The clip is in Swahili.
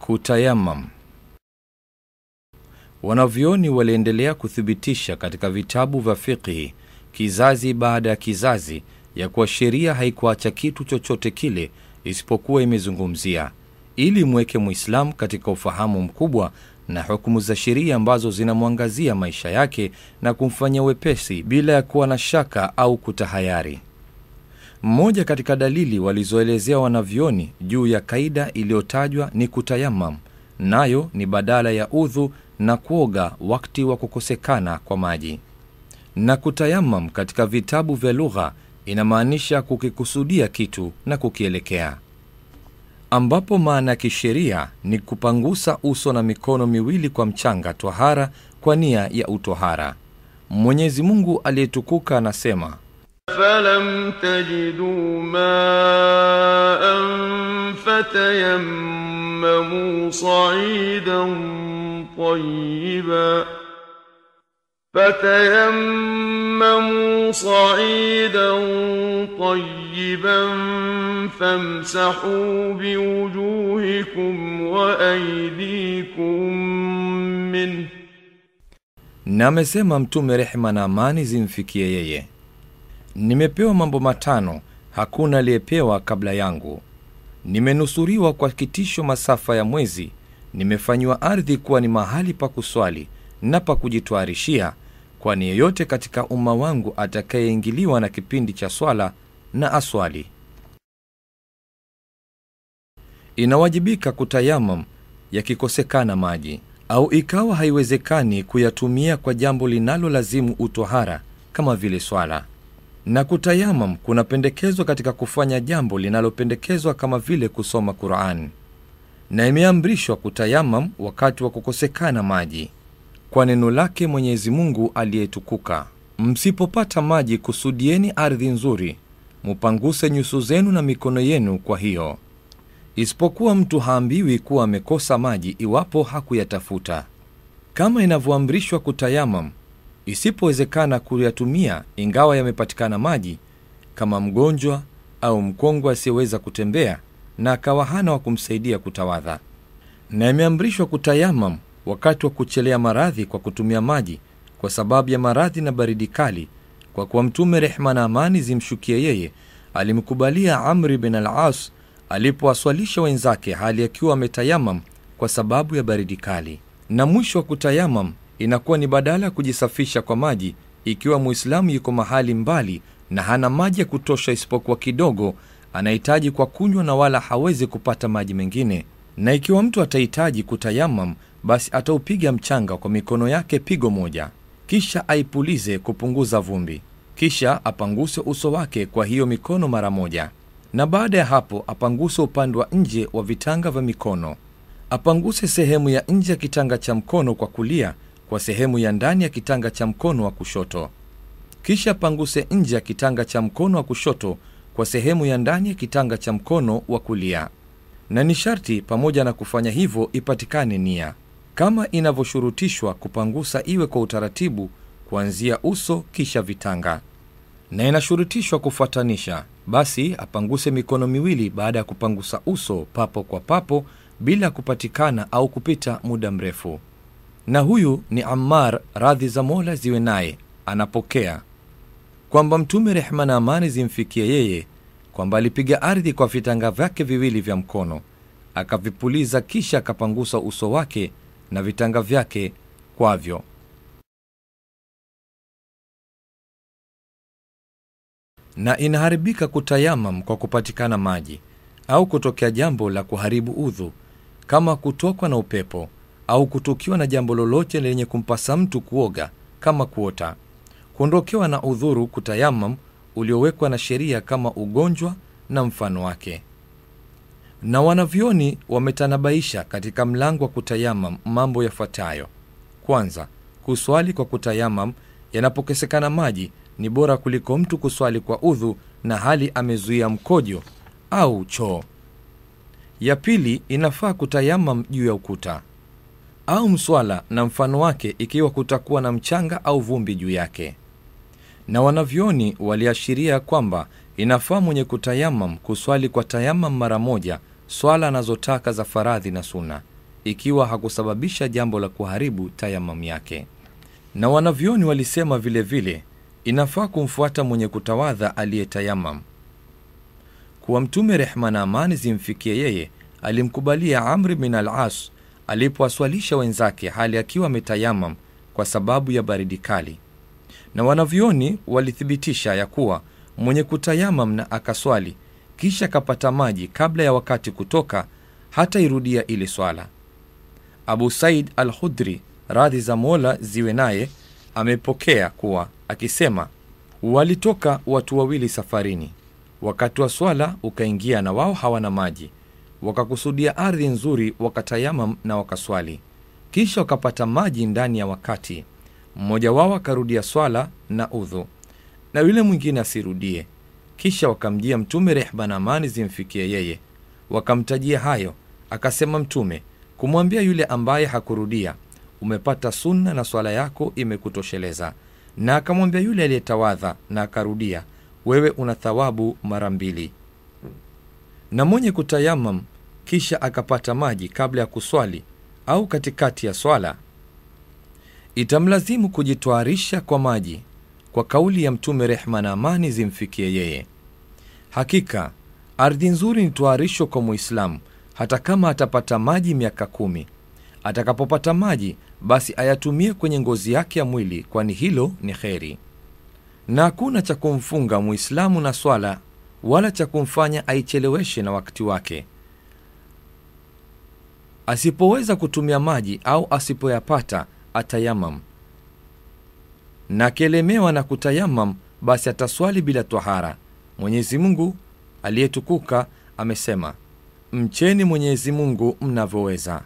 Kutayamam. Wanavyoni waliendelea kuthibitisha katika vitabu vya fikihi kizazi baada ya kizazi ya kuwa sheria haikuacha kitu chochote kile isipokuwa imezungumzia ili mweke Mwislamu katika ufahamu mkubwa na hukumu za sheria ambazo zinamwangazia maisha yake na kumfanya wepesi bila ya kuwa na shaka au kutahayari. Mmoja katika dalili walizoelezea wanavyoni juu ya kaida iliyotajwa ni kutayamam, nayo ni badala ya udhu na kuoga wakati wa kukosekana kwa maji. Na kutayamam katika vitabu vya lugha inamaanisha kukikusudia kitu na kukielekea, ambapo maana ya kisheria ni kupangusa uso na mikono miwili kwa mchanga twahara kwa nia ya utohara. Mwenyezi Mungu aliyetukuka anasema فلم تجدوا ماء فتيمموا صعيدا طيبا فتيمموا صعيدا طيبا فامسحوا بوجوهكم وأيديكم منه amesema Mtume, rehema na amani zimfikie yeye, nimepewa mambo matano hakuna aliyepewa kabla yangu. Nimenusuriwa kwa kitisho masafa ya mwezi, nimefanyiwa ardhi kuwa ni mahali pa kuswali na pa kujitwarishia, kwani yeyote katika umma wangu atakayeingiliwa na kipindi cha swala na aswali. Inawajibika kutayamam yakikosekana maji au ikawa haiwezekani kuyatumia kwa jambo linalolazimu utohara kama vile swala. Na kutayamam kunapendekezwa katika kufanya jambo linalopendekezwa kama vile kusoma Qur'an, na imeamrishwa kutayamam wakati wa kukosekana maji. Kwa neno lake Mwenyezi Mungu aliyetukuka, msipopata maji kusudieni ardhi nzuri, mupanguse nyuso zenu na mikono yenu kwa hiyo. Isipokuwa mtu haambiwi kuwa amekosa maji iwapo hakuyatafuta, kama inavyoamrishwa kutayamam isipowezekana kuyatumia ingawa yamepatikana maji, kama mgonjwa au mkongwe asiyeweza kutembea na akawa hana wa kumsaidia kutawadha. Na imeamrishwa kutayamam wakati wa kuchelea maradhi kwa kutumia maji, kwa sababu ya maradhi na baridi kali, kwa kuwa Mtume, rehma na amani zimshukie yeye, alimkubalia Amri bin al-As alipowaswalisha wenzake hali akiwa ametayamam kwa sababu ya baridi kali. Na mwisho wa kutayamam inakuwa ni badala ya kujisafisha kwa maji, ikiwa Muislamu yuko mahali mbali na hana maji ya kutosha isipokuwa kidogo anahitaji kwa kunywa, na wala hawezi kupata maji mengine. Na ikiwa mtu atahitaji kutayamam, basi ataupiga mchanga kwa mikono yake pigo moja, kisha aipulize kupunguza vumbi, kisha apanguse uso wake kwa hiyo mikono mara moja. Na baada ya hapo apanguse upande wa nje wa vitanga vya mikono, apanguse sehemu ya nje ya kitanga cha mkono kwa kulia kwa sehemu ya ndani ya kitanga cha mkono wa kushoto, kisha panguse nje ya kitanga cha mkono wa kushoto kwa sehemu ya ndani ya kitanga cha mkono wa kulia. Na ni sharti pamoja na kufanya hivyo ipatikane nia kama inavyoshurutishwa kupangusa, iwe kwa utaratibu kuanzia uso kisha vitanga, na inashurutishwa kufuatanisha basi apanguse mikono miwili baada ya kupangusa uso papo kwa papo bila kupatikana au kupita muda mrefu. Na huyu ni Ammar, radhi za Mola ziwe naye, anapokea kwamba Mtume, rehma na amani zimfikie yeye, kwamba alipiga ardhi kwa vitanga vyake viwili vya mkono akavipuliza, kisha akapangusa uso wake na vitanga vyake kwavyo. na inaharibika kutayamam kwa kupatikana maji au kutokea jambo la kuharibu udhu kama kutokwa na upepo au kutukiwa na jambo lolote lenye kumpasa mtu kuoga kama kuota, kuondokewa na udhuru kutayamam uliowekwa na sheria kama ugonjwa na mfano wake. Na wanavyoni wametanabaisha katika mlango wa kutayamam mambo yafuatayo: kwanza, kuswali kwa kutayamam yanapokosekana maji ni bora kuliko mtu kuswali kwa udhu na hali amezuia mkojo au choo. Ya pili, inafaa kutayamam juu ya ukuta au mswala na mfano wake, ikiwa kutakuwa na mchanga au vumbi juu yake. Na wanavyoni waliashiria kwamba inafaa mwenye kutayamam kuswali kwa tayamam mara moja swala anazotaka za faradhi na suna, ikiwa hakusababisha jambo la kuharibu tayamam yake. Na wanavyoni walisema vile vile inafaa kumfuata mwenye kutawadha aliyetayamam. Kuwa Mtume rehma na amani zimfikie yeye alimkubalia Amri bin al As alipowaswalisha wenzake hali akiwa ametayamam kwa sababu ya baridi kali, na wanavyoni walithibitisha ya kuwa mwenye kutayamam na akaswali kisha akapata maji kabla ya wakati kutoka, hatairudia ile swala. Abu Said al hudri radhi za Mola ziwe naye, amepokea kuwa akisema, walitoka watu wawili safarini, wakati wa swala ukaingia na wao hawana maji, wakakusudia ardhi nzuri, wakatayamam na wakaswali, kisha wakapata maji ndani ya wakati. Mmoja wao akarudia swala na udhu, na yule mwingine asirudie. Kisha wakamjia Mtume, rehma na amani zimfikie yeye, wakamtajia hayo. Akasema Mtume kumwambia yule ambaye hakurudia, umepata sunna na swala yako imekutosheleza. Na akamwambia yule aliyetawadha na akarudia, wewe una thawabu mara mbili. Na mwenye kutayamam kisha akapata maji kabla ya kuswali au katikati ya swala, itamlazimu kujitwarisha kwa maji kwa kauli ya Mtume, rehma na amani zimfikie yeye. Hakika ardhi nzuri ni twarisho kwa Muislamu, hata kama atapata maji miaka kumi. Atakapopata maji, basi ayatumie kwenye ngozi yake ya mwili, kwani hilo ni kheri. Na hakuna cha kumfunga Muislamu na swala wala cha kumfanya aicheleweshe na wakati wake. Asipoweza kutumia maji au asipoyapata, atayamam na akielemewa na kutayamam, basi ataswali bila twahara. Mwenyezi Mungu aliyetukuka amesema, mcheni Mwenyezi Mungu mnavyoweza.